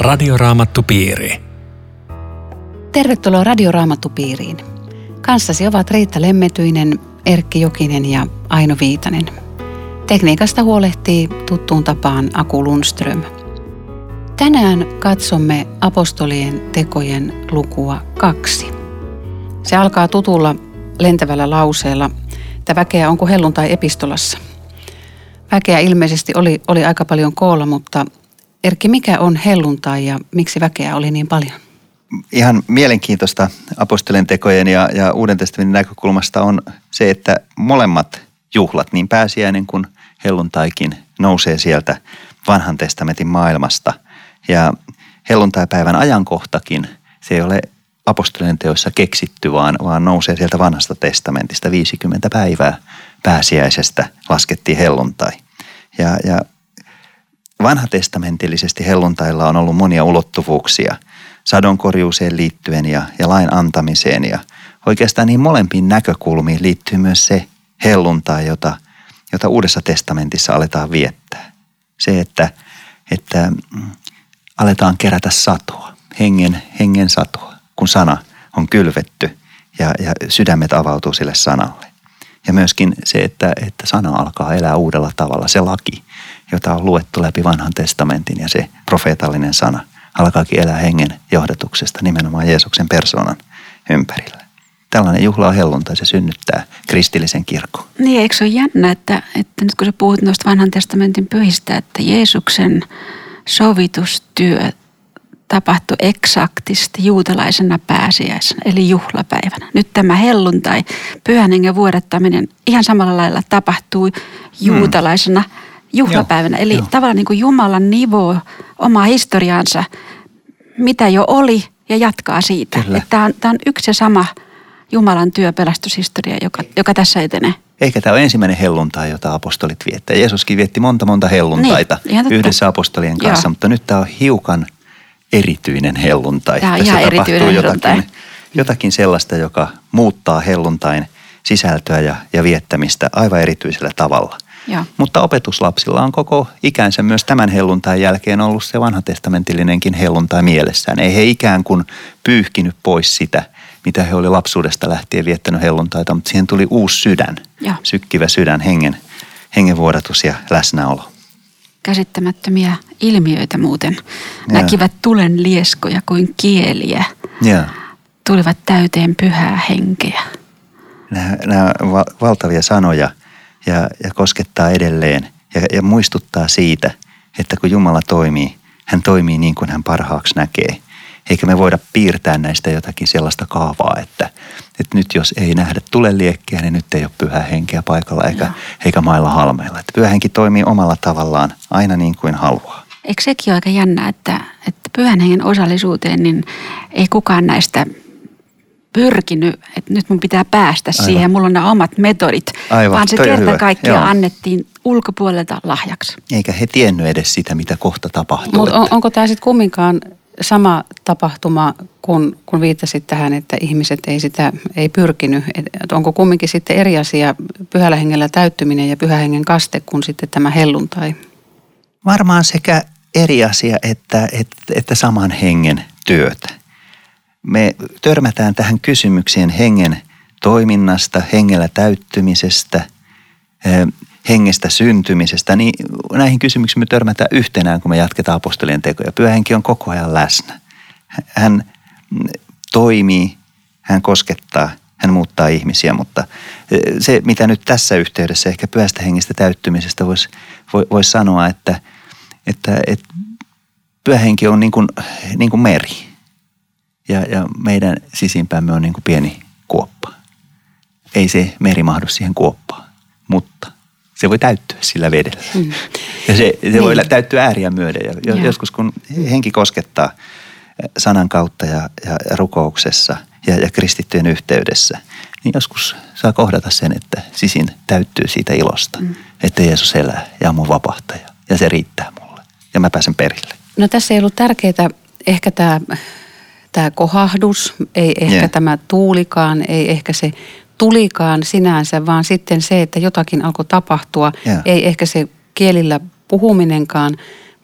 Radioraamattupiiri. Tervetuloa Radioraamattupiiriin. Kanssasi ovat Riitta Lemmetyinen, Erkki Jokinen ja Aino Viitanen. Tekniikasta huolehtii tuttuun tapaan Aku Lundström. Tänään katsomme apostolien tekojen lukua kaksi. Se alkaa tutulla lentävällä lauseella, että väkeä onko helluntai epistolassa. Väkeä ilmeisesti oli, oli aika paljon koolla, mutta Erkki, mikä on helluntai ja miksi väkeä oli niin paljon? Ihan mielenkiintoista apostolien tekojen ja, ja Uuden testamentin näkökulmasta on se, että molemmat juhlat, niin pääsiäinen kuin helluntaikin, nousee sieltä vanhan testamentin maailmasta. Ja helluntaipäivän ajankohtakin, se ei ole apostolien teoissa keksitty, vaan, vaan nousee sieltä vanhasta testamentista 50 päivää pääsiäisestä laskettiin helluntai. Ja, ja vanhatestamentillisesti helluntailla on ollut monia ulottuvuuksia sadonkorjuuseen liittyen ja, ja lain antamiseen. Ja oikeastaan niin molempiin näkökulmiin liittyy myös se helluntai, jota, jota Uudessa testamentissa aletaan viettää. Se, että, että mm, aletaan kerätä satoa, hengen, hengen satoa, kun sana on kylvetty ja, ja sydämet avautuu sille sanalle. Ja myöskin se, että, että sana alkaa elää uudella tavalla, se laki, jota on luettu läpi vanhan testamentin ja se profeetallinen sana alkaakin elää hengen johdatuksesta nimenomaan Jeesuksen persoonan ympärillä. Tällainen juhla on helluntai, se synnyttää kristillisen kirkon. Niin, eikö se ole jännä, että, että nyt kun sä puhut noista vanhan testamentin pyhistä, että Jeesuksen sovitustyö tapahtui eksaktisti juutalaisena pääsiäisenä, eli juhlapäivänä. Nyt tämä helluntai, pyhän hengen vuodattaminen ihan samalla lailla tapahtui juutalaisena mm. Juhlapäivänä. Joo, eli joo. tavallaan niin kuin Jumala nivoo omaa historiaansa, mitä jo oli, ja jatkaa siitä. Tämä on, tämä on yksi ja sama Jumalan työ, pelastushistoria, joka, joka tässä etenee. Eikä tämä ole ensimmäinen helluntai, jota apostolit viettää. Jeesuskin vietti monta monta helluntaita niin, yhdessä apostolien kanssa, Joo. mutta nyt tämä on hiukan – erityinen helluntai. Tämä on Tässä ihan erityinen jotakin, helluntai. jotakin sellaista, joka muuttaa helluntain sisältöä ja, ja viettämistä aivan erityisellä tavalla. Ja. Mutta opetuslapsilla on koko ikänsä myös tämän helluntain jälkeen ollut se vanhatestamentillinenkin helluntai mielessään. Ei he ikään kuin pyyhkinyt pois sitä, mitä he oli lapsuudesta lähtien viettänyt helluntaita, mutta siihen tuli uusi sydän, ja. sykkivä sydän, hengen, hengenvuodatus ja läsnäolo käsittämättömiä ilmiöitä muuten. Ja. Näkivät tulen lieskoja kuin kieliä. Ja. Tulivat täyteen pyhää henkeä. Nämä, nämä valtavia sanoja ja, ja koskettaa edelleen ja, ja muistuttaa siitä, että kun Jumala toimii, hän toimii niin kuin hän parhaaksi näkee – eikä me voida piirtää näistä jotakin sellaista kaavaa, että, että nyt jos ei nähdä tule liekkiä, niin nyt ei ole pyhä henkeä paikalla eikä, eikä mailla halmeilla. Että pyhä henki toimii omalla tavallaan aina niin kuin haluaa. Eikö sekin ole aika jännä, että, että pyhän hengen osallisuuteen niin ei kukaan näistä pyrkinyt, että nyt mun pitää päästä Aivan. siihen, mulla on nämä omat metodit, Aivan. vaan se kerta kaikkiaan annettiin ulkopuolelta lahjaksi. Eikä he tiennyt edes sitä, mitä kohta tapahtuu. Mutta on, onko tämä sitten kumminkaan sama tapahtuma, kun, kun viittasit tähän, että ihmiset ei sitä ei pyrkinyt. Et onko kumminkin sitten eri asia pyhällä hengellä täyttyminen ja pyhähengen kaste kuin sitten tämä helluntai? Varmaan sekä eri asia että, että, että saman hengen työtä. Me törmätään tähän kysymykseen hengen toiminnasta, hengellä täyttymisestä, hengestä syntymisestä, niin näihin kysymyksiin me törmätään yhtenään, kun me jatketaan apostolien tekoja. Pyhä on koko ajan läsnä. Hän toimii, hän koskettaa, hän muuttaa ihmisiä, mutta e, se, mitä nyt tässä yhteydessä ehkä pyhästä hengestä täyttymisestä voisi vois sanoa, että, että, että pyhähenki on niin kuin, niin kuin meri ja, ja meidän sisimpämme on niin kuin pieni kuoppa. Ei se meri mahdu siihen kuoppaan, mutta – se voi täyttyä sillä vedellä. Mm. Ja se, se niin. voi täyttyä ääriä myöden. Ja, ja. Joskus kun henki koskettaa sanan kautta ja, ja rukouksessa ja, ja kristittyjen yhteydessä, niin joskus saa kohdata sen, että sisin täyttyy siitä ilosta, mm. että Jeesus elää ja on mun vapahtaja. Ja se riittää mulle. Ja mä pääsen perille. No tässä ei ollut tärkeää ehkä tämä, tämä kohahdus, ei ehkä yeah. tämä tuulikaan, ei ehkä se tulikaan sinänsä, vaan sitten se, että jotakin alkoi tapahtua. Yeah. Ei ehkä se kielillä puhuminenkaan,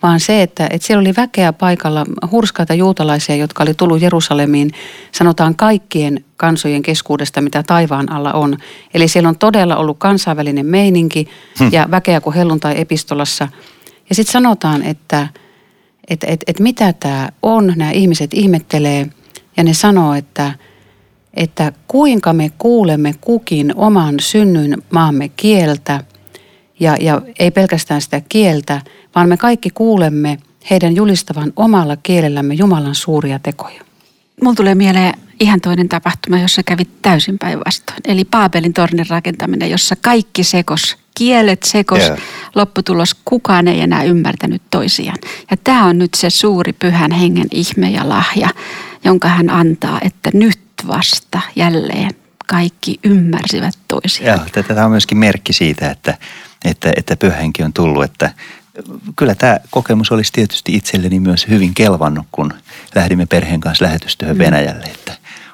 vaan se, että, että siellä oli väkeä paikalla, hurskaita juutalaisia, jotka oli tullut Jerusalemiin, sanotaan kaikkien kansojen keskuudesta, mitä taivaan alla on. Eli siellä on todella ollut kansainvälinen meininki hmm. ja väkeä kuin helluntai-epistolassa. Ja sitten sanotaan, että, että, että, että mitä tämä on, nämä ihmiset ihmettelee ja ne sanoo, että, että kuinka me kuulemme kukin oman synnyn maamme kieltä ja, ja ei pelkästään sitä kieltä, vaan me kaikki kuulemme heidän julistavan omalla kielellämme Jumalan suuria tekoja. Mulla tulee mieleen ihan toinen tapahtuma, jossa kävi täysin päinvastoin. Eli Paapelin tornin rakentaminen, jossa kaikki sekos, kielet sekos, yeah. Lopputulos kukaan ei enää ymmärtänyt toisiaan. Ja tämä on nyt se suuri pyhän hengen ihme ja lahja, jonka hän antaa, että nyt vasta jälleen kaikki ymmärsivät toisiaan. Joo, tämä on myöskin merkki siitä, että, että, että pyhänkin on tullut, että kyllä tämä kokemus olisi tietysti itselleni myös hyvin kelvannut, kun lähdimme perheen kanssa lähetystyöhön mm. Venäjälle. Että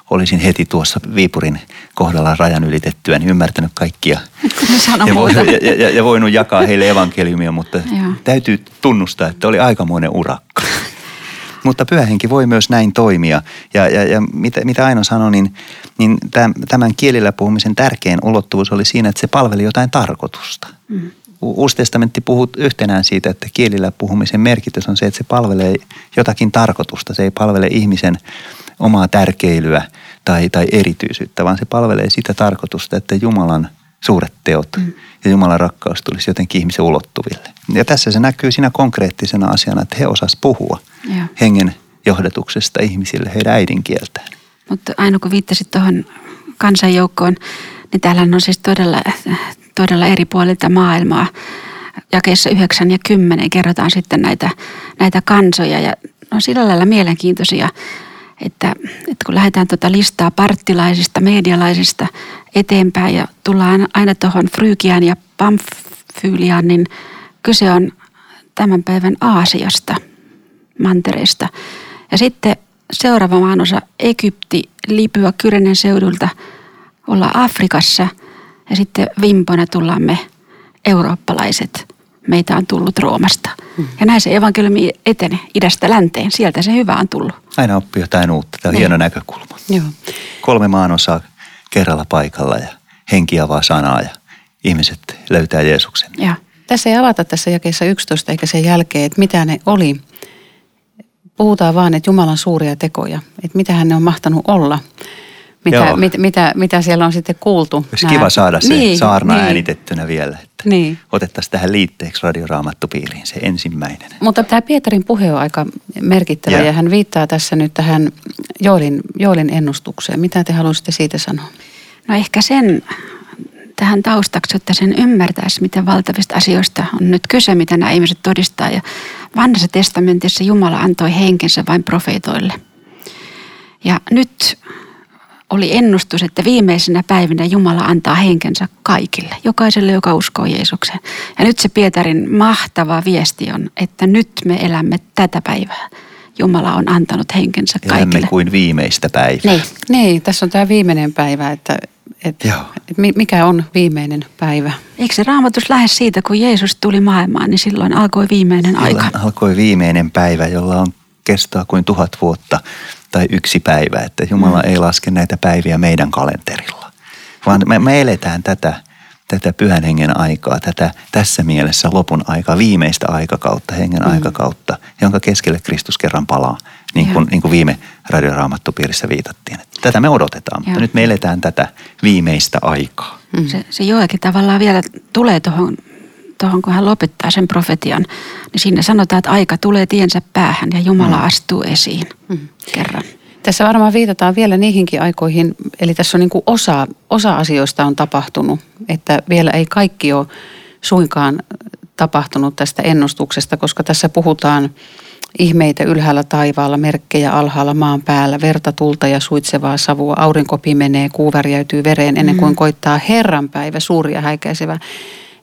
olisin heti tuossa Viipurin kohdalla rajan ylitettyä niin ymmärtänyt kaikkia ja, voi, ja, ja, ja voinut jakaa heille evankeliumia, mutta Joo. täytyy tunnustaa, että oli aikamoinen urakka. mutta pyhähenki voi myös näin toimia. Ja, ja, ja mitä, mitä Aino sanoi, niin, niin tämän kielillä puhumisen tärkein ulottuvuus oli siinä, että se palveli jotain tarkoitusta. Mm. Uusi testamentti puhuu yhtenään siitä, että kielillä puhumisen merkitys on se, että se palvelee jotakin tarkoitusta. Se ei palvele ihmisen omaa tärkeilyä tai, tai erityisyyttä, vaan se palvelee sitä tarkoitusta, että Jumalan suuret teot mm. ja Jumalan rakkaus tulisi jotenkin ihmisen ulottuville. Ja tässä se näkyy siinä konkreettisena asiana, että he osas puhua ja. hengen johdatuksesta ihmisille heidän äidinkieltään. Mutta aina kun viittasit tuohon kansanjoukkoon, niin täällä on siis todella todella eri puolilta maailmaa. Jakeessa 9 ja 10 kerrotaan sitten näitä, näitä kansoja ja on sillä lailla mielenkiintoisia, että, että kun lähdetään tuota listaa parttilaisista, medialaisista eteenpäin ja tullaan aina tuohon Frygiaan ja Pamfyliaan, niin kyse on tämän päivän Aasiasta, mantereista. Ja sitten seuraava maanosa Egypti, Libya, Kyrenen seudulta olla Afrikassa – ja sitten vimpona tullaan me eurooppalaiset. Meitä on tullut Roomasta. Hmm. Ja näin se evankeliumi etene idästä länteen. Sieltä se hyvä on tullut. Aina oppii jotain uutta. Tämä on niin. hieno näkökulma. Joo. Kolme maanosaa kerralla paikalla ja henki avaa sanaa ja ihmiset löytää Jeesuksen. Ja. Tässä ei avata tässä jakeessa 11 eikä sen jälkeen, että mitä ne oli. Puhutaan vaan, että Jumalan suuria tekoja, että mitä hän ne on mahtanut olla mitä, mit, mitä, mitä siellä on sitten kuultu. Olisi kiva saada se niin, saarna niin. äänitettynä vielä, että niin. otettaisiin tähän liitteeksi radioraamattupiiriin se ensimmäinen. Mutta tämä Pietarin puhe on aika merkittävä ja, ja hän viittaa tässä nyt tähän Joelin, Joelin ennustukseen. Mitä te haluaisitte siitä sanoa? No ehkä sen tähän taustaksi, että sen ymmärtäisi, miten valtavista asioista on nyt kyse, mitä nämä ihmiset todistaa. Ja vanhassa testamentissa Jumala antoi henkensä vain profeetoille. Ja nyt oli ennustus, että viimeisenä päivinä Jumala antaa henkensä kaikille, jokaiselle, joka uskoo Jeesukseen. Ja nyt se Pietarin mahtava viesti on, että nyt me elämme tätä päivää. Jumala on antanut henkensä kaikille. Elämme kuin viimeistä päivää. Niin, niin tässä on tämä viimeinen päivä, että, että, että mikä on viimeinen päivä. Eikö se raamatus lähde siitä, kun Jeesus tuli maailmaan, niin silloin alkoi viimeinen silloin aika. alkoi viimeinen päivä, jolla on kestoa kuin tuhat vuotta tai yksi päivä, että Jumala mm. ei laske näitä päiviä meidän kalenterilla, vaan me, me eletään tätä, tätä pyhän hengen aikaa, tätä tässä mielessä lopun aikaa, viimeistä aikakautta, hengen mm. aikakautta, jonka keskelle Kristus kerran palaa, niin kuin, niin kuin viime radioraamattupiirissä viitattiin. Että tätä me odotetaan, mutta Joo. nyt me eletään tätä viimeistä aikaa. Mm. Se, se joakin tavallaan vielä tulee tuohon tuohon, kun hän lopettaa sen profetian, niin siinä sanotaan, että aika tulee tiensä päähän ja Jumala mm. astuu esiin mm. kerran. Tässä varmaan viitataan vielä niihinkin aikoihin, eli tässä on niin kuin osa, osa asioista on tapahtunut, että vielä ei kaikki ole suinkaan tapahtunut tästä ennustuksesta, koska tässä puhutaan ihmeitä ylhäällä taivaalla, merkkejä alhaalla maan päällä, verta, tulta ja suitsevaa savua, aurinko pimenee, kuu värjäytyy vereen ennen kuin mm. koittaa Herran päivä, suuri ja häikäisevä.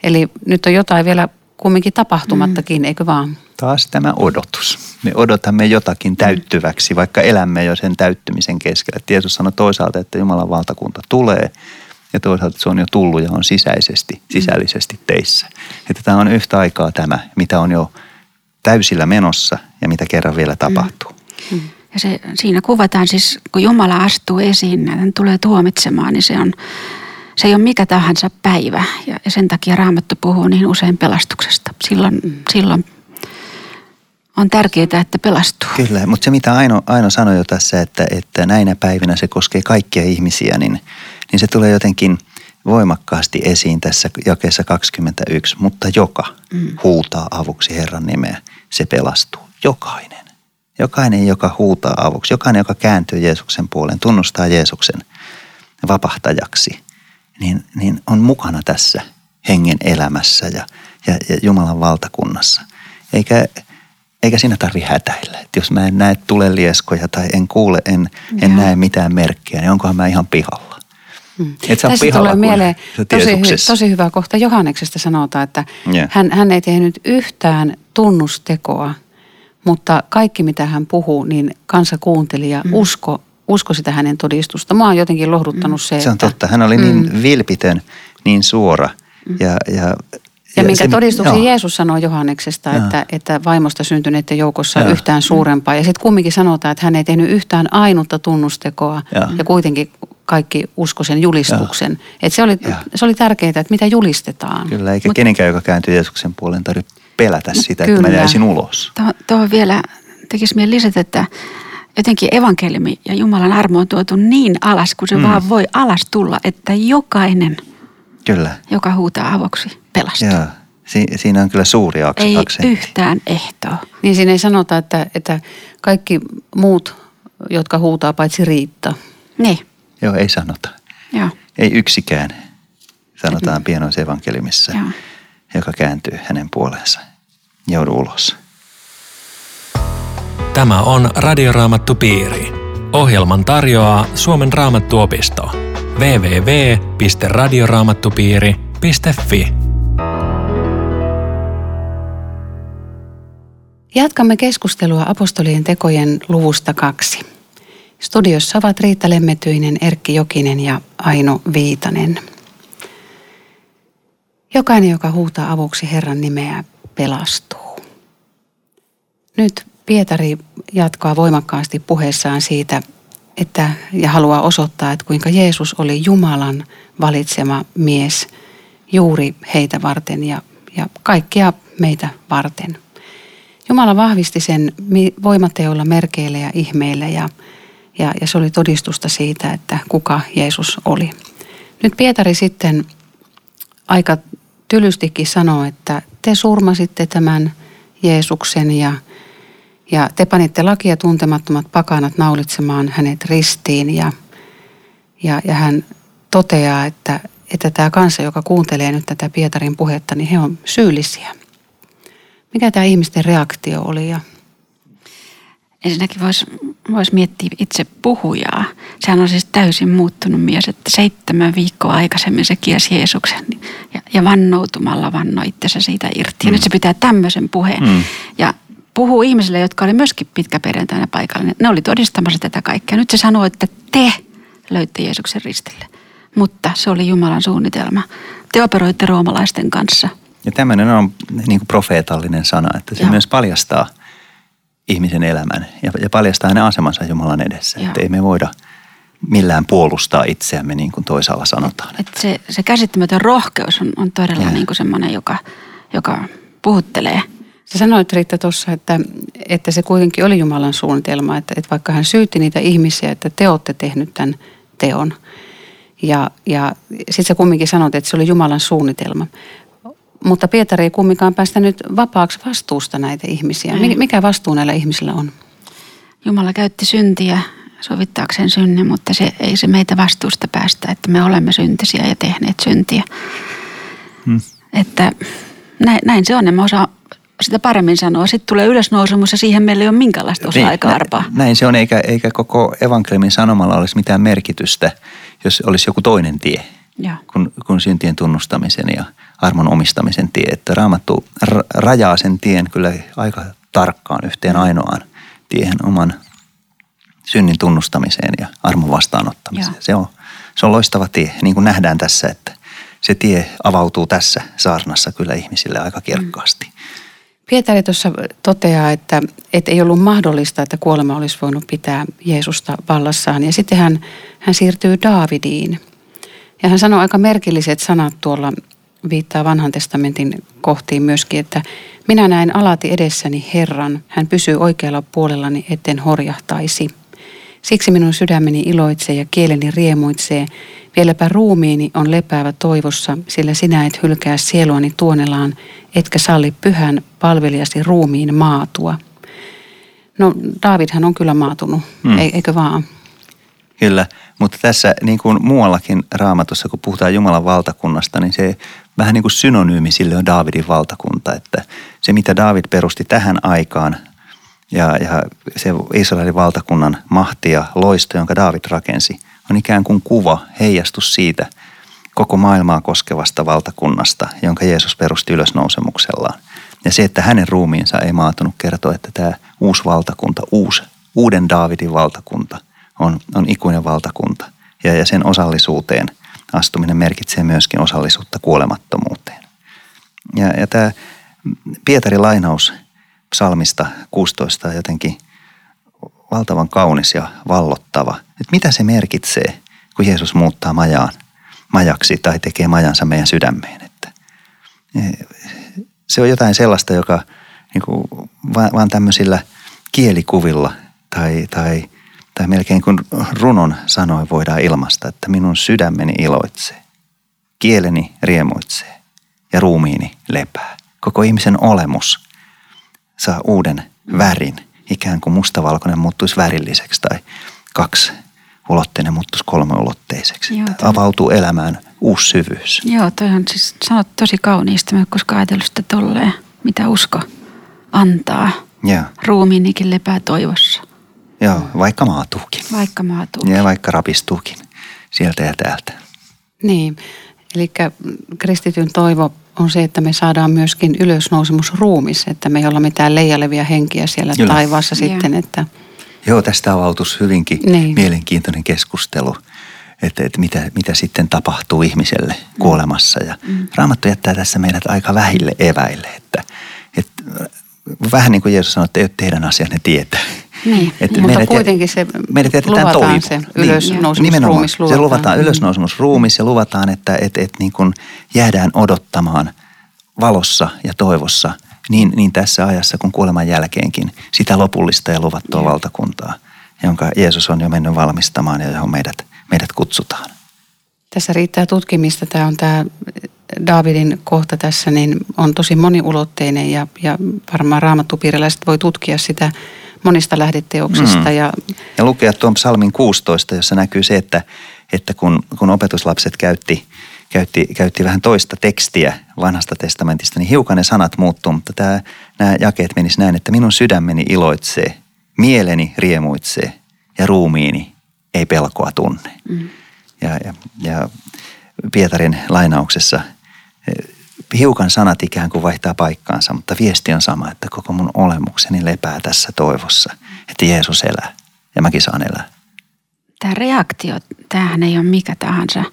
Eli nyt on jotain vielä kumminkin tapahtumattakin, mm. eikö vaan? Taas tämä odotus. Me odotamme jotakin täyttyväksi, vaikka elämme jo sen täyttymisen keskellä. Jeesus sanoi toisaalta, että Jumalan valtakunta tulee ja toisaalta se on jo tullut ja on sisäisesti, sisällisesti teissä. Että tämä on yhtä aikaa tämä, mitä on jo täysillä menossa ja mitä kerran vielä tapahtuu. Mm. Ja se, siinä kuvataan siis, kun Jumala astuu esiin ja hän tulee tuomitsemaan, niin se on, se ei ole mikä tahansa päivä. Ja, sen takia Raamattu puhuu niin usein pelastuksesta. Silloin, silloin on tärkeää, että pelastuu. Kyllä, mutta se mitä Aino, Aino sanoi jo tässä, että, että näinä päivinä se koskee kaikkia ihmisiä, niin, niin se tulee jotenkin voimakkaasti esiin tässä jakeessa 21. Mutta joka mm. huutaa avuksi Herran nimeä, se pelastuu. Jokainen. Jokainen, joka huutaa avuksi, jokainen, joka kääntyy Jeesuksen puoleen, tunnustaa Jeesuksen vapahtajaksi, niin, niin on mukana tässä hengen elämässä ja, ja, ja Jumalan valtakunnassa. Eikä, eikä siinä tarvi hätäillä. Että jos mä en näe tulelieskoja tai en kuule, en, en näe mitään merkkejä, niin onkohan mä ihan pihalla. Hmm. Et Tässä pihalla, tulee mieleen tosi, tosi hyvä kohta Johanneksesta sanotaan, että yeah. hän, hän ei tehnyt yhtään tunnustekoa – mutta kaikki mitä hän puhuu, niin kansa kuunteli ja mm. usko, usko sitä hänen todistusta. Mä oon jotenkin lohduttanut mm. se, Se on että, totta. Hän oli niin mm. vilpitön, niin suora mm. ja, ja ja minkä se, todistuksen joo. Jeesus sanoo Johanneksesta, että, että vaimosta syntyneiden joukossa joo. yhtään suurempaa. Ja sitten kumminkin sanotaan, että hän ei tehnyt yhtään ainutta tunnustekoa joo. ja kuitenkin kaikki usko sen julistuksen. Että se, oli, se oli tärkeää, että mitä julistetaan. Kyllä, eikä Mut, kenenkään, joka kääntyy Jeesuksen puolen, tarvitse pelätä sitä, Kyllä. että mä jäisin ulos. Tuohon vielä tekisi mieli lisätä, että jotenkin evankeliumi ja Jumalan armo on tuotu niin alas, kun se mm. vaan voi alas tulla, että jokainen, kyllä. joka huutaa avoksi, pelastuu. Joo. Si- siinä on kyllä suuri aks- Ei aksentti. yhtään ehtoa. Niin siinä ei sanota, että, että kaikki muut, jotka huutaa paitsi Riitta. Niin. Joo, ei sanota. Joo. Ei yksikään, sanotaan pienoissa evankeliumissa, Joo. joka kääntyy hänen puoleensa joudu ulos. Tämä on Radioraamattu Piiri. Ohjelman tarjoaa Suomen raamattuopisto. www.radioraamattupiiri.fi Jatkamme keskustelua apostolien tekojen luvusta kaksi. Studiossa ovat Riitta Lemmetyinen, Erkki Jokinen ja Aino Viitanen. Jokainen, joka huutaa avuksi Herran nimeä, pelastuu. Nyt Pietari jatkaa voimakkaasti puheessaan siitä, että, ja haluaa osoittaa, että kuinka Jeesus oli Jumalan valitsema mies juuri heitä varten ja, ja kaikkia meitä varten. Jumala vahvisti sen voimateolla, merkeillä ja ihmeillä ja, ja, ja se oli todistusta siitä, että kuka Jeesus oli. Nyt Pietari sitten aika tylystikin sanoo, että te surmasitte tämän Jeesuksen ja, ja te panitte lakia tuntemattomat pakanat naulitsemaan hänet ristiin ja, ja, ja hän toteaa, että, että tämä kansa, joka kuuntelee nyt tätä Pietarin puhetta, niin he on syyllisiä. Mikä tämä ihmisten reaktio oli ja Ensinnäkin voisi vois miettiä itse puhujaa. Sehän on siis täysin muuttunut mies, että seitsemän viikkoa aikaisemmin se kiesi Jeesuksen ja, ja vannoutumalla vannoi itsensä siitä irti. Mm. Ja nyt se pitää tämmöisen puheen. Mm. Ja puhuu ihmisille, jotka oli myöskin pitkäperjantaina paikalla. Ne oli todistamassa tätä kaikkea. Nyt se sanoo, että te löytte Jeesuksen ristille. Mutta se oli Jumalan suunnitelma. Te operoitte roomalaisten kanssa. Ja tämmöinen on niin kuin profeetallinen sana, että se Joo. myös paljastaa – ihmisen elämän ja, ja paljastaa hänen asemansa Jumalan edessä. Että ei me voida millään puolustaa itseämme niin kuin toisaalla sanotaan. Et se, se käsittämätön rohkeus on, on todella niin kuin semmoinen, joka, joka puhuttelee. Sä sanoit Riitta tuossa, että, että se kuitenkin oli Jumalan suunnitelma, että, että vaikka hän syytti niitä ihmisiä, että te olette tehnyt tämän teon. Ja, ja sitten sä kumminkin sanoit, että se oli Jumalan suunnitelma. Mutta Pietari ei kumminkaan päästänyt vapaaksi vastuusta näitä ihmisiä. Mikä vastuu näillä ihmisillä on? Jumala käytti syntiä sovittaakseen synnin, mutta se, ei se meitä vastuusta päästä, että me olemme syntisiä ja tehneet syntiä. Hmm. Että näin, näin se on, en mä osaa sitä paremmin sanoa. Sitten tulee ylösnousemus ja siihen meillä ei ole minkäänlaista osaa niin, aika arpaa. Näin se on, eikä, eikä koko evankeliumin sanomalla olisi mitään merkitystä, jos olisi joku toinen tie ja. kuin, kuin syntien tunnustamisen ja armon omistamisen tie. Että raamattu rajaa sen tien kyllä aika tarkkaan yhteen ainoaan tiehen oman synnin tunnustamiseen ja armon vastaanottamiseen. Se on, se on loistava tie, niin kuin nähdään tässä, että se tie avautuu tässä saarnassa kyllä ihmisille aika kirkkaasti. Mm. Pietari tuossa toteaa, että, että ei ollut mahdollista, että kuolema olisi voinut pitää Jeesusta vallassaan. Ja sitten hän, hän siirtyy Daavidiin. Ja hän sanoo aika merkilliset sanat tuolla, viittaa vanhan testamentin kohtiin myöskin, että minä näin alati edessäni Herran. Hän pysyy oikealla puolellani, etten horjahtaisi. Siksi minun sydämeni iloitsee ja kieleni riemuitsee. Vieläpä ruumiini on lepäävä toivossa, sillä sinä et hylkää sieluani tuonelaan, etkä salli pyhän palvelijasi ruumiin maatua. No Davidhan on kyllä maatunut, hmm. eikö vaan? Kyllä, mutta tässä niin kuin muuallakin raamatussa, kun puhutaan Jumalan valtakunnasta, niin se vähän niin kuin synonyymi sille on Daavidin valtakunta. Että se, mitä Daavid perusti tähän aikaan ja, ja se Israelin valtakunnan mahti ja loisto, jonka Daavid rakensi, on ikään kuin kuva, heijastus siitä koko maailmaa koskevasta valtakunnasta, jonka Jeesus perusti ylösnousemuksellaan. Ja se, että hänen ruumiinsa ei maatunut kertoa, että tämä uusi valtakunta, uusi, uuden Daavidin valtakunta on, on ikuinen valtakunta. Ja, ja sen osallisuuteen astuminen merkitsee myöskin osallisuutta kuolemattomuuteen. Ja, ja tämä Pietarin lainaus psalmista 16 on jotenkin valtavan kaunis ja vallottava. Että mitä se merkitsee, kun Jeesus muuttaa majaan, majaksi tai tekee majansa meidän sydämeen. Että e, se on jotain sellaista, joka niin kuin vaan tämmöisillä kielikuvilla tai, tai, tai melkein kuin runon sanoin voidaan ilmaista, että minun sydämeni iloitsee, kieleni riemuitsee ja ruumiini lepää. Koko ihmisen olemus saa uuden värin, ikään kuin mustavalkoinen muuttuisi värilliseksi tai kaksi ulotteinen muuttuisi kolmeulotteiseksi. Joo, toi... Avautuu elämään uusi syvyys. Joo, toi on siis sanot tosi kauniisti, mä koska ajatellut sitä tolleen, mitä usko antaa. Joo. Ruumiinikin lepää toivossa. Joo, vaikka maatuukin. Vaikka maatuukin. Ja vaikka rapistuukin sieltä ja täältä. Niin, eli kristityn toivo on se, että me saadaan myöskin ylösnousemus ruumis, että me ei olla mitään leijalevia henkiä siellä Kyllä. taivaassa yeah. sitten, että – Joo, tästä avautus hyvinkin niin. mielenkiintoinen keskustelu, että, että mitä, mitä sitten tapahtuu ihmiselle mm. kuolemassa. Ja mm. Raamattu jättää tässä meidät aika vähille eväille, että, että vähän niin kuin Jeesus sanoi, että ei ole teidän asianne tietää. Niin, että mutta kuitenkin se meidät luvataan toivo. se ylösnousemusruumis. Niin, se luvataan mm. ylösnousemusruumis ja luvataan, että, että, että niin kuin jäädään odottamaan valossa ja toivossa – niin, niin tässä ajassa kuin kuoleman jälkeenkin sitä lopullista ja luvattua yeah. valtakuntaa, jonka Jeesus on jo mennyt valmistamaan ja johon meidät, meidät kutsutaan. Tässä riittää tutkimista. Tämä on tämä Davidin kohta tässä, niin on tosi moniulotteinen ja, ja varmaan raamattupiiriläiset voi tutkia sitä monista lähdeteoksista. Mm. Ja, ja lukea tuon psalmin 16, jossa näkyy se, että, että kun, kun opetuslapset käytti – käytti, käytti vähän toista tekstiä vanhasta testamentista, niin hiukan ne sanat muuttuu, mutta tämä, nämä jakeet menis näin, että minun sydämeni iloitsee, mieleni riemuitsee ja ruumiini ei pelkoa tunne. Mm. Ja, ja, ja Pietarin lainauksessa hiukan sanat ikään kuin vaihtaa paikkaansa, mutta viesti on sama, että koko mun olemukseni lepää tässä toivossa, että Jeesus elää ja mäkin saan elää. Tämä reaktio, tämähän ei ole mikä tahansa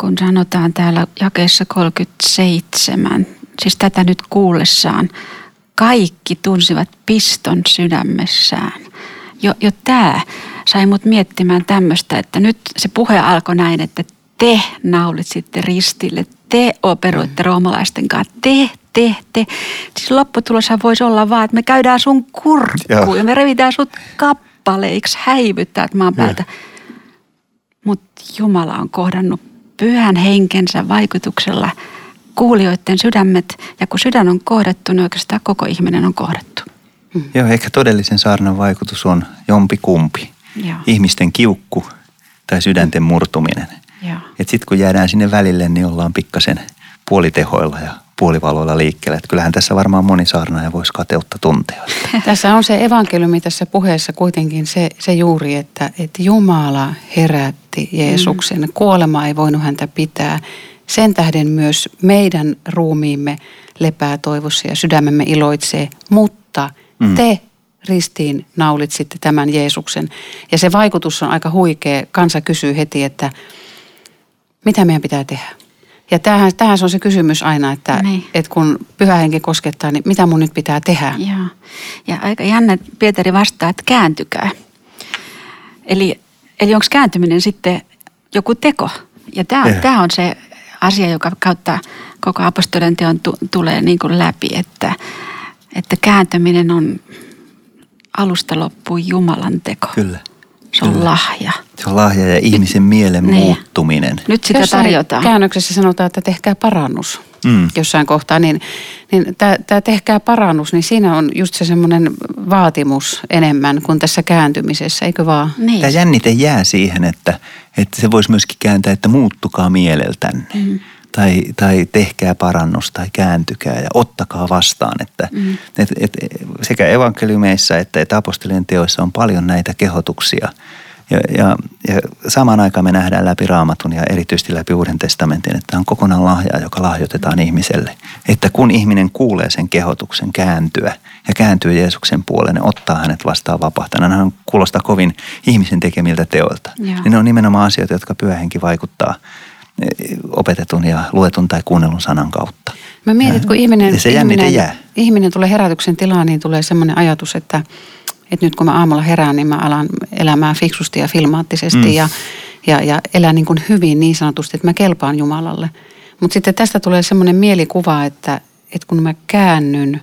kun sanotaan täällä jakeessa 37, siis tätä nyt kuullessaan, kaikki tunsivat piston sydämessään. Jo, jo tämä sai mut miettimään tämmöistä, että nyt se puhe alkoi näin, että te naulitsitte ristille, te operoitte mm. roomalaisten kanssa, te, te, te. Siis lopputuloshan voisi olla vaan, että me käydään sun kurkkuun ja me revitään sut kappaleiksi, häivyttää maan päältä. Mutta Jumala on kohdannut pyhän henkensä vaikutuksella kuulijoiden sydämet. Ja kun sydän on kohdattu, niin oikeastaan koko ihminen on kohdattu. Mm. Joo, ehkä todellisen saarnan vaikutus on jompi kumpi. Joo. Ihmisten kiukku tai sydänten murtuminen. Sitten kun jäädään sinne välille, niin ollaan pikkasen puolitehoilla ja puolivaloilla liikkeelle. Että kyllähän tässä varmaan moni saarnaaja voisi kateutta tuntea. Tässä on se evankeliumi tässä puheessa kuitenkin se, se juuri, että, että Jumala herätti Jeesuksen. Mm. Kuolema ei voinut häntä pitää. Sen tähden myös meidän ruumiimme lepää toivossa ja sydämemme iloitsee, mutta mm. te ristiin naulitsitte tämän Jeesuksen. Ja se vaikutus on aika huikea. Kansa kysyy heti, että mitä meidän pitää tehdä? Ja tämähän, tämähän se on se kysymys aina, että, Niin. että kun pyhä henki koskettaa, niin mitä mun nyt pitää tehdä? Joo. Ja aika jännä, että Pietari vastaa, että kääntykää. Eli, eli onko kääntyminen sitten joku teko? Ja tämä on, Eh. tämä on se asia, joka kautta koko apostolien teon tu, tulee niin kuin läpi, että, että kääntyminen on alusta loppuun Jumalan teko. Kyllä. Se on Kyllä. lahja. Se on lahja ja ihmisen mielen Niin. muuttuminen. Nyt sitä Jossain tarjotaan. käännöksessä sanotaan, että tehkää parannus Mm. jossain kohtaa, niin, niin tämä tehkää parannus, niin siinä on just se semmoinen vaatimus enemmän kuin tässä kääntymisessä, eikö vaan? Niin. Tämä jännite jää siihen, että, että se voisi myöskin kääntää, että muuttukaa mieleltänne. Mm. Tai, tai tehkää parannus tai kääntykää ja ottakaa vastaan. Että, mm. et, et, sekä evankeliumeissa että, että apostolien teoissa on paljon näitä kehotuksia. Ja, ja, ja samaan aikaan me nähdään läpi raamatun ja erityisesti läpi Uuden testamentin, että on kokonaan lahja, joka lahjoitetaan ihmiselle. Että kun ihminen kuulee sen kehotuksen kääntyä ja kääntyy Jeesuksen puoleen ja ottaa hänet vastaan vapahtana, nämä kuulostaa kovin ihmisen tekemiltä teoilta. Joo. Niin ne on nimenomaan asioita, jotka pyöhenki vaikuttaa opetetun ja luetun tai kuunnellun sanan kautta. Mä mietin, että kun ihminen, Ja se ihminen, jää. ihminen tulee herätyksen tilaan, niin tulee semmoinen ajatus, että, että nyt kun mä aamulla herään, niin mä alan elämään fiksusti ja filmaattisesti Mm. ja, ja, ja elän niin kuin hyvin niin sanotusti, että mä kelpaan Jumalalle. Mutta sitten tästä tulee semmoinen mielikuva, että, että kun mä käännyn,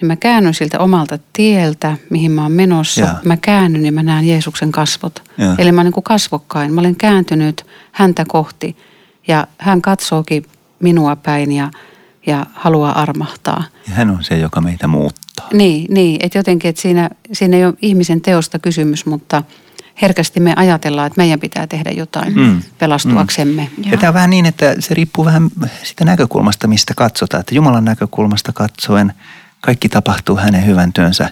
niin mä käännyn siltä omalta tieltä, mihin mä oon menossa. Joo. Mä käännyn ja mä näen Jeesuksen kasvot. Joo. Eli mä oon niin kuin kasvokkain. Mä olen kääntynyt häntä kohti ja hän katsookin minua päin ja, ja haluaa armahtaa. Ja hän on se, joka meitä muuttaa. Niin, niin että jotenkin, että siinä, siinä ei ole ihmisen teosta kysymys, mutta herkästi me ajatellaan, että meidän pitää tehdä jotain Mm. pelastuaksemme. Ja Joo. tämä on vähän niin, että se riippuu vähän sitä näkökulmasta, mistä katsotaan. Että Jumalan näkökulmasta katsoen kaikki tapahtuu hänen hyvän työnsä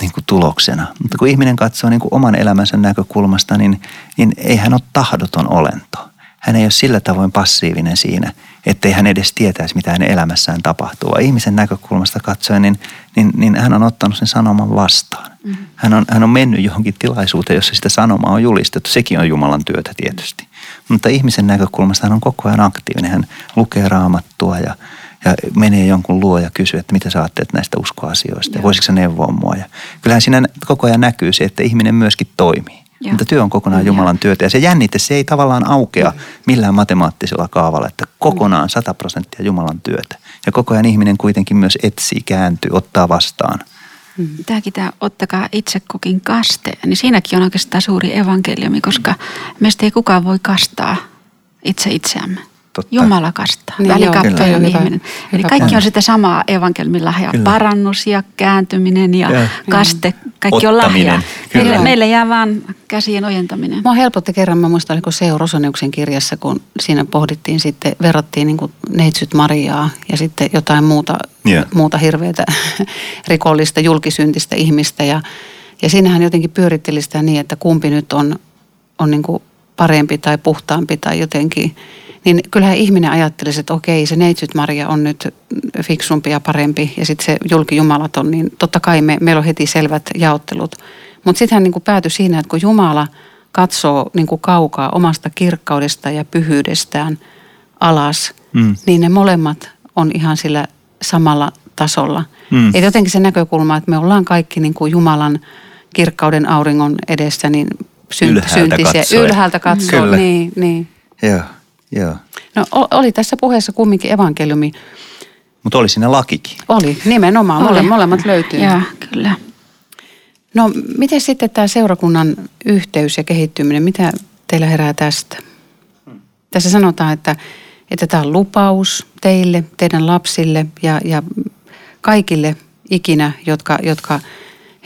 niin kuin tuloksena. Mutta kun ihminen katsoo niin kuin oman elämänsä näkökulmasta, niin, niin ei hän ole tahdoton olento. Hän ei ole sillä tavoin passiivinen siinä, ettei hän edes tietäisi, mitä hänen elämässään tapahtuu. Vaan ihmisen näkökulmasta katsoen, niin, niin, niin hän on ottanut sen sanoman vastaan. Mm. Hän, on, hän on mennyt johonkin tilaisuuteen, jossa sitä sanomaa on julistettu. Sekin on Jumalan työtä tietysti. Mutta ihmisen näkökulmasta hän on koko ajan aktiivinen. Hän lukee raamattua ja, ja menee jonkun luo ja kysyy, että mitä sä ajattelet näistä uskoasioista. Ja voisitko sä neuvoa mua. Ja kyllähän siinä koko ajan näkyy se, että ihminen myöskin toimii. Joo. Mutta työ on kokonaan. Jumalan työtä. Ja se jännite, se ei tavallaan aukea millään matemaattisella kaavalla, että kokonaan 100 prosenttia Jumalan työtä. Ja koko ajan ihminen kuitenkin myös etsii, kääntyy, ottaa vastaan. Tämäkin tämä ottakaa itse kukin kaste, niin siinäkin on oikeastaan suuri evankeliumi, koska meistä ei kukaan voi kastaa itse itseämme. Totta. Jumala kastaa, Niin, joo, välikatto kyllä. on Hyvä- ihminen. Eli kaikki on sitä samaa evankeliumin lahjaa. Kyllä. Parannus ja kääntyminen ja Joo. kaste, kaikki on Ottaminen, lahjaa. kyllä. Meille, meille jää vaan käsien ojentaminen. Mua helpotti kerran, mä muistan, oliko Seo Rosoniuksen kirjassa, kun siinä pohdittiin sitten, verrattiin niin kuin neitsyt Mariaa ja sitten jotain muuta, Joo. muuta hirveätä rikollista, julkisyntistä ihmistä. Ja, ja siinähän jotenkin pyöritteli sitä niin, että kumpi nyt on, on niin kuin parempi tai puhtaampi tai jotenkin. Niin kyllähän ihminen ajattelisi, että okei, se neitsyt Maria on nyt fiksumpi ja parempi ja sitten se julkijumalaton, niin totta kai me, meillä on heti selvät jaottelut. Mutta sitten hän niin kuin päätyi siinä, että kun Jumala katsoo niin kuin kaukaa omasta kirkkaudesta ja pyhyydestään alas, Mm. niin ne molemmat on ihan sillä samalla tasolla. Mm. Et jotenkin se näkökulma, että me ollaan kaikki niin kuin Jumalan kirkkauden auringon edessä niin syn- Ylhäältä syntisiä. katsoen. Ylhäältä Kyllä. niin, niin. Joo, joo. No oli tässä puheessa kumminkin evankeliumi. Mutta oli siinä lakikin. Oli, nimenomaan. Oli. molemmat löytyy. Joo, kyllä. No miten sitten tämä seurakunnan yhteys ja kehittyminen, mitä teillä herää tästä? Tässä sanotaan, että, että tämä on lupaus teille, teidän lapsille ja, ja kaikille ikinä, jotka, jotka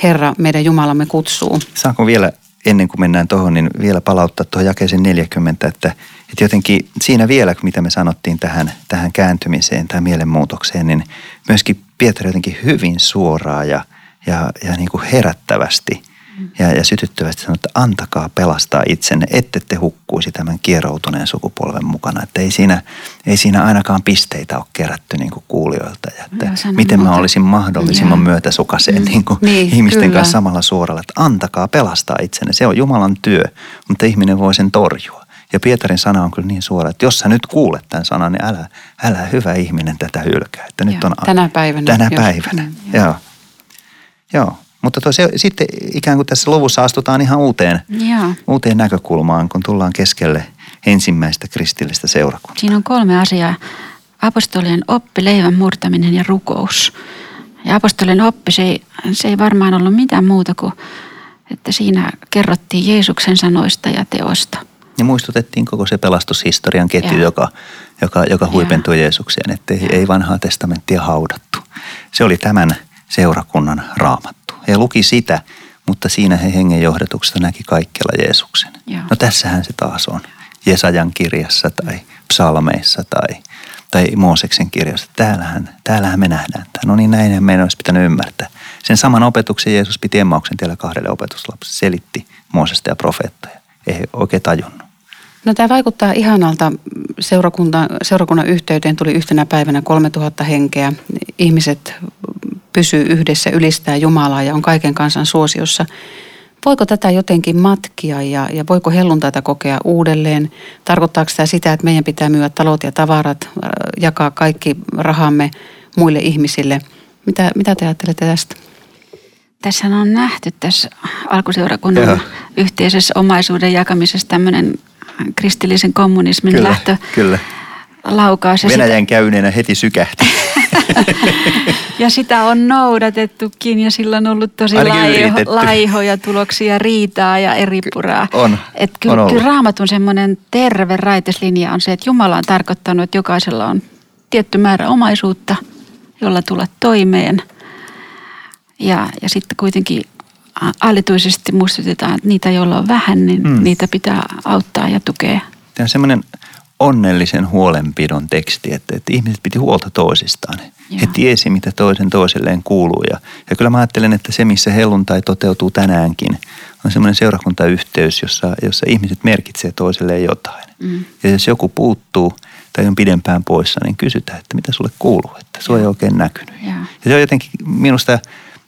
Herra, meidän Jumalamme kutsuu. Saanko vielä, ennen kuin mennään tuohon, niin vielä palauttaa tuohon jakeeseen 40, että, että jotenkin siinä vielä, mitä me sanottiin tähän, tähän kääntymiseen tai mielenmuutokseen, niin myöskin Pietari jotenkin hyvin suoraa ja, ja, ja niin kuin herättävästi ja, ja sytyttävästi sanoi, että antakaa pelastaa itsenne, ette te hukkuisi tämän kieroutuneen sukupolven mukana. Että ei siinä, ei siinä ainakaan pisteitä ole kerätty niin kuin kuulijoilta. Ja että Joo, miten mä muuta. olisin mahdollisimman Joo. myötäsukaiseen niin kuin Niin, ihmisten kyllä. kanssa samalla suoralla, että antakaa pelastaa itsenne. Se on Jumalan työ, mutta ihminen voi sen torjua. Ja Pietarin sana on kyllä niin suora, että jos sä nyt kuulet tämän sanan, niin älä, älä hyvä ihminen tätä hylkää. Että nyt Joo, on, tänä päivänä. Tänä jos- päivänä, Mm, joo. Joo, mutta toi, se, sitten ikään kuin tässä luvussa astutaan ihan uuteen, Joo. uuteen näkökulmaan, kun tullaan keskelle ensimmäistä kristillistä seurakuntaa. Siinä on kolme asiaa. Apostolien oppi, leivän murtaminen ja rukous. Ja apostolien oppi, se ei, se ei varmaan ollut mitään muuta kuin, että siinä kerrottiin Jeesuksen sanoista ja teoista. Ja muistutettiin koko se pelastushistorian ketju, Joo. joka, joka, joka huipentui Jeesukseen, että ei, ei vanhaa testamenttia haudattu. Se oli tämän seurakunnan raamattu. He luki sitä, mutta siinä he hengen johdatuksesta näki kaikkialla Jeesuksen. Joo. No tässähän se taas on. Jesajan kirjassa tai psalmeissa tai, tai Mooseksen kirjassa. Täällähän, täällähän me nähdään tämä. No niin näin meidän olisi pitänyt ymmärtää. Sen saman opetuksen Jeesus piti Emmauksen tiellä kahdelle opetuslapselle. Selitti Moosesta ja profeettoja. Ei he oikein tajunnut. No tämä vaikuttaa ihanalta. Seurakunta, seurakunnan yhteyteen tuli yhtenä päivänä 3000 henkeä. Ihmiset pysyy yhdessä, ylistää Jumalaa ja on kaiken kansan suosiossa. Voiko tätä jotenkin matkia ja, ja voiko helluntaita kokea uudelleen? Tarkoittaako tämä sitä, että meidän pitää myydä talot ja tavarat, äh, jakaa kaikki rahamme muille ihmisille? Mitä, mitä te ajattelette tästä? Tässä on nähty tässä alkuseurakunnan Joo. yhteisessä omaisuuden jakamisessa tämmöinen kristillisen kommunismin Kyllä, lähtö kyllä. laukaus. Ja Venäjän käyneenä heti sykähti. Ja sitä on noudatettukin ja sillä on ollut tosi laiho, laihoja tuloksia, riitaa ja eripuraa. On, Et on kyllä, ollut. kyllä raamatun semmoinen terve raiteslinja on se, että Jumala on tarkoittanut, että jokaisella on tietty määrä omaisuutta, jolla tulla toimeen. Ja, ja sitten kuitenkin alituisesti muistutetaan, että niitä, joilla on vähän, niin Mm. niitä pitää auttaa ja tukea. Tämä on semmoinen onnellisen huolenpidon teksti, että, että ihmiset piti huolta toisistaan. He Joo. tiesi, mitä toisen toiselleen kuuluu. Ja, ja kyllä mä ajattelen, että se, missä helluntai toteutuu tänäänkin, on semmoinen seurakuntayhteys, jossa, jossa ihmiset merkitsee toiselleen jotain. Mm. Ja jos joku puuttuu tai on pidempään poissa, niin kysytään, että mitä sulle kuuluu, että sua ei oikein näkynyt. Joo. Ja se on jotenkin minusta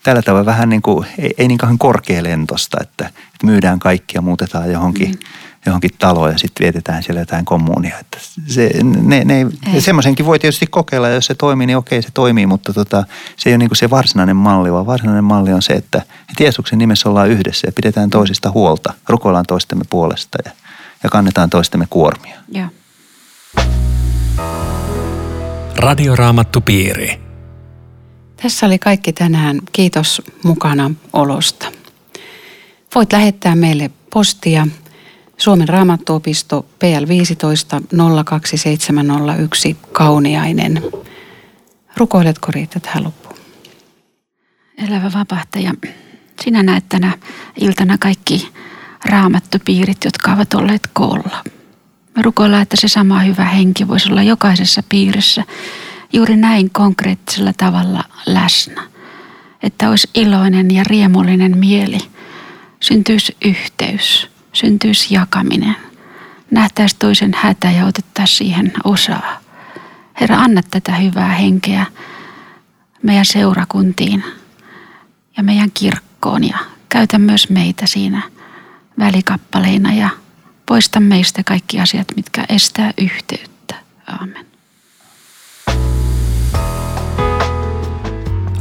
tällä tavalla vähän niin kuin, ei, ei niin kauhean korkealentosta, että, että myydään kaikki ja muutetaan johonkin, mm. johonkin taloon ja sitten vietetään siellä jotain kommunia. Että se, ne, ne ei, ja semmoisenkin voi tietysti kokeilla ja jos se toimii, niin okei se toimii, mutta tota, se ei ole niin kuin se varsinainen malli, vaan varsinainen malli on se, että, Jeesuksen nimessä ollaan yhdessä ja pidetään toisista huolta, rukoillaan toistemme puolesta ja, ja kannetaan toistemme kuormia. Joo. Radioraamattupiiri. Tässä oli kaikki tänään. Kiitos mukana olosta. Voit lähettää meille postia Suomen raamattuopisto PL 15 02701 Kauniainen. Rukoiletko Riitta tähän loppuun? Elävä vapahtaja, sinä näet tänä iltana kaikki raamattupiirit, jotka ovat olleet koolla. Me rukoillaan, että se sama hyvä henki voisi olla jokaisessa piirissä juuri näin konkreettisella tavalla läsnä. Että olisi iloinen ja riemullinen mieli, syntyisi yhteys, syntyisi jakaminen, nähtäisi toisen hätä ja otettaisiin siihen osaa. Herra, anna tätä hyvää henkeä meidän seurakuntiin ja meidän kirkkoon ja käytä myös meitä siinä välikappaleina ja poista meistä kaikki asiat, mitkä estää yhteyttä. Aamen.